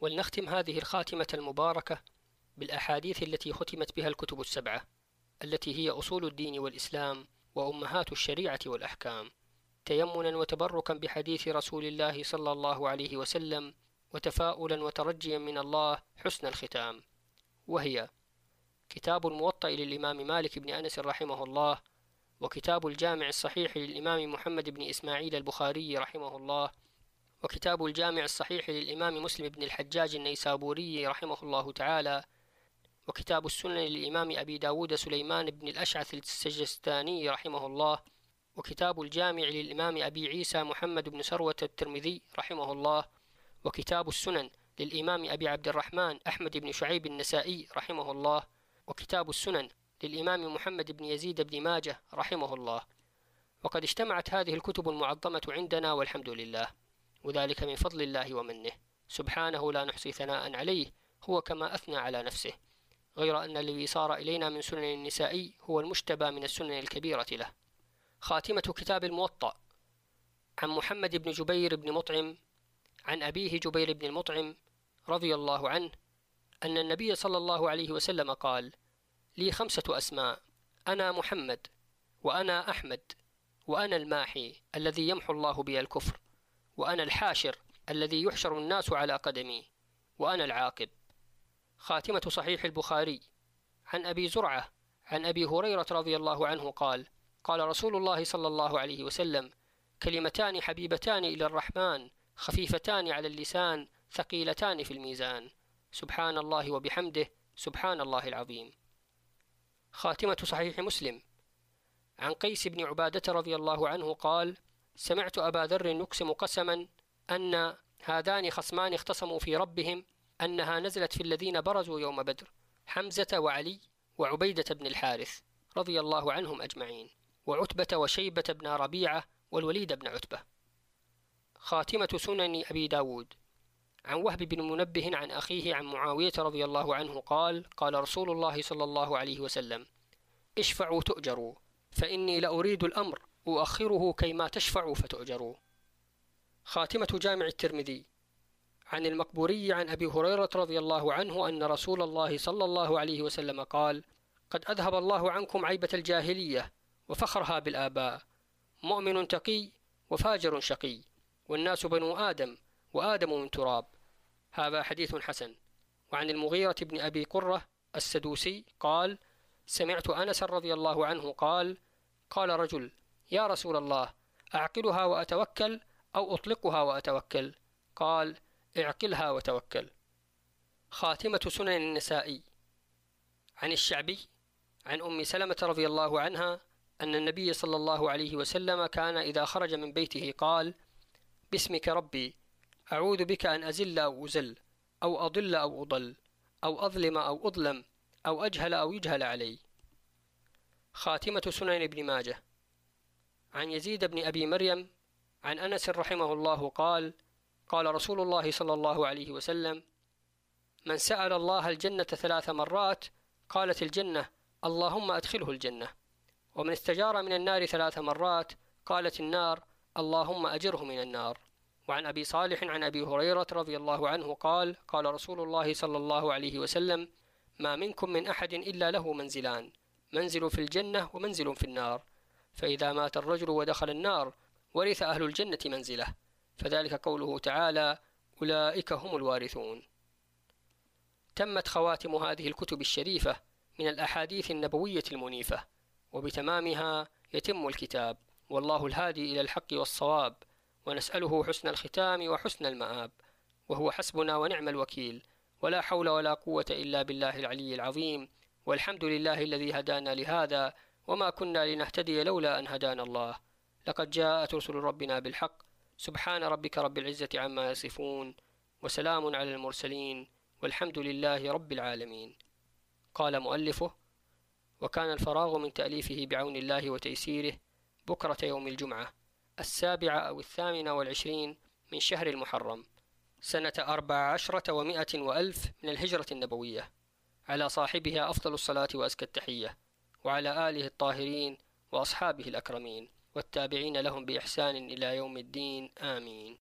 ولنختم هذه الخاتمة المباركة بالأحاديث التي ختمت بها الكتب السبعة التي هي أصول الدين والإسلام وأمهات الشريعة والأحكام. تيمنا وتبركا بحديث رسول الله صلى الله عليه وسلم وتفاؤلا وترجيا من الله حسن الختام. وهي كتاب الموطأ للإمام مالك بن أنس رحمه الله وكتاب الجامع الصحيح للإمام محمد بن إسماعيل البخاري رحمه الله وكتاب الجامع الصحيح للإمام مسلم بن الحجاج النيسابوري رحمه الله تعالى وكتاب السنن للإمام أبي داود سليمان بن الأشعث السجستاني رحمه الله وكتاب الجامع للإمام أبي عيسى محمد بن سروة الترمذي رحمه الله وكتاب السنن للإمام أبي عبد الرحمن أحمد بن شعيب النسائي رحمه الله وكتاب السنن للإمام محمد بن يزيد بن ماجه رحمه الله. وقد اجتمعت هذه الكتب المعظمة عندنا والحمد لله. وذلك من فضل الله ومنه. سبحانه لا نحصي ثناء عليه هو كما أثنى على نفسه. غير أن الذي صار إلينا من سنن النسائي هو المشتبى من السنن الكبيرة له. خاتمة كتاب الموطأ عن محمد بن جبير بن مطعم عن أبيه جبير بن المطعم رضي الله عنه أن النبي صلى الله عليه وسلم قال لي خمسة أسماء أنا محمد وأنا أحمد وأنا الماحي الذي يمحو الله بي الكفر. وأنا الحاشر الذي يحشر الناس على قدمي وأنا العاقب. خاتمة صحيح البخاري. عن أبي زرعة عن أبي هريرة رضي الله عنه قال قال رسول الله صلى الله عليه وسلم كلمتان حبيبتان إلى الرحمن خفيفتان على اللسان ثقيلتان في الميزان. سبحان الله وبحمده سبحان الله العظيم. خاتمة صحيح مسلم. عن قيس بن عبادة رضي الله عنه قال سمعت أبا ذر يقسم قسما أن هذان خصمان اختصموا في ربهم أنها نزلت في الذين برزوا يوم بدر حمزة وعلي وعبيدة بن الحارث رضي الله عنهم أجمعين وعتبة وشيبة بن ربيعة والوليد بن عتبة. خاتمة سنن أبي داود. عن وهب بن منبه عن أخيه عن معاوية رضي الله عنه قال قال رسول الله صلى الله عليه وسلم اشفعوا تؤجروا فإني لأريد الأمر أؤخره كيما تشفعوا فتؤجروا. خاتمة جامع الترمذي. عن المقبوري عن أبي هريرة رضي الله عنه أن رسول الله صلى الله عليه وسلم قال قد أذهب الله عنكم عيبة الجاهلية وفخرها بالآباء. مؤمن تقي وفاجر شقي. والناس بنو آدم وآدم من تراب. هذا حديث حسن. وعن المغيرة بن أبي قرة السدوسي قال سمعت أنس رضي الله عنه قال قال رجل يا رسول الله أعقلها وأتوكل أو أطلقها وأتوكل؟ قال اعقلها وتوكل. خاتمة سنن النسائي. عن الشعبي عن أم سلمة رضي الله عنها أن النبي صلى الله عليه وسلم كان إذا خرج من بيته قال باسمك ربي أعوذ بك أن أزل أو أزل أو أضل أو أضل أو أظلم أو أظلم أو أجهل أو يجهل علي. خاتمة سنن ابن ماجه. عن يزيد بن أبي مريم عن أنس رحمه الله قال قال رسول الله صلى الله عليه وسلم من سأل الله الجنة ثلاث مرات قالت الجنة اللهم أدخله الجنة. ومن استجار من النار ثلاث مرات قالت النار اللهم أجره من النار. وعن أبي صالح عن أبي هريرة رضي الله عنه قال قال رسول الله صلى الله عليه وسلم ما منكم من أحد إلا له منزلان منزل في الجنة ومنزل في النار. فإذا مات الرجل ودخل النار ورث أهل الجنة منزله. فذلك قوله تعالى أولئك هم الوارثون تمت خواتم هذه الكتب الشريفة من الأحاديث النبوية المنيفة وبتمامها يتم الكتاب. والله الهادي إلى الحق والصواب ونسأله حسن الختام وحسن المآب وهو حسبنا ونعم الوكيل. ولا حول ولا قوة إلا بالله العلي العظيم. والحمد لله الذي هدانا لهذا وما كنا لنهتدي لولا أن هدانا الله. لقد جاءت رسل ربنا بالحق. سبحان ربك رب العزة عما يصفون وسلام على المرسلين والحمد لله رب العالمين. قال مؤلفه وكان الفراغ من تأليفه بعون الله وتيسيره بكرة يوم الجمعة السابعة أو الثامنة والعشرين من شهر المحرم سنة أربع عشرة ومائة وألف من الهجرة النبوية على صاحبها أفضل الصلاة وأزكى التحية. وعلى آله الطاهرين وأصحابه الأكرمين والتابعين لهم بإحسان إلى يوم الدين. آمين.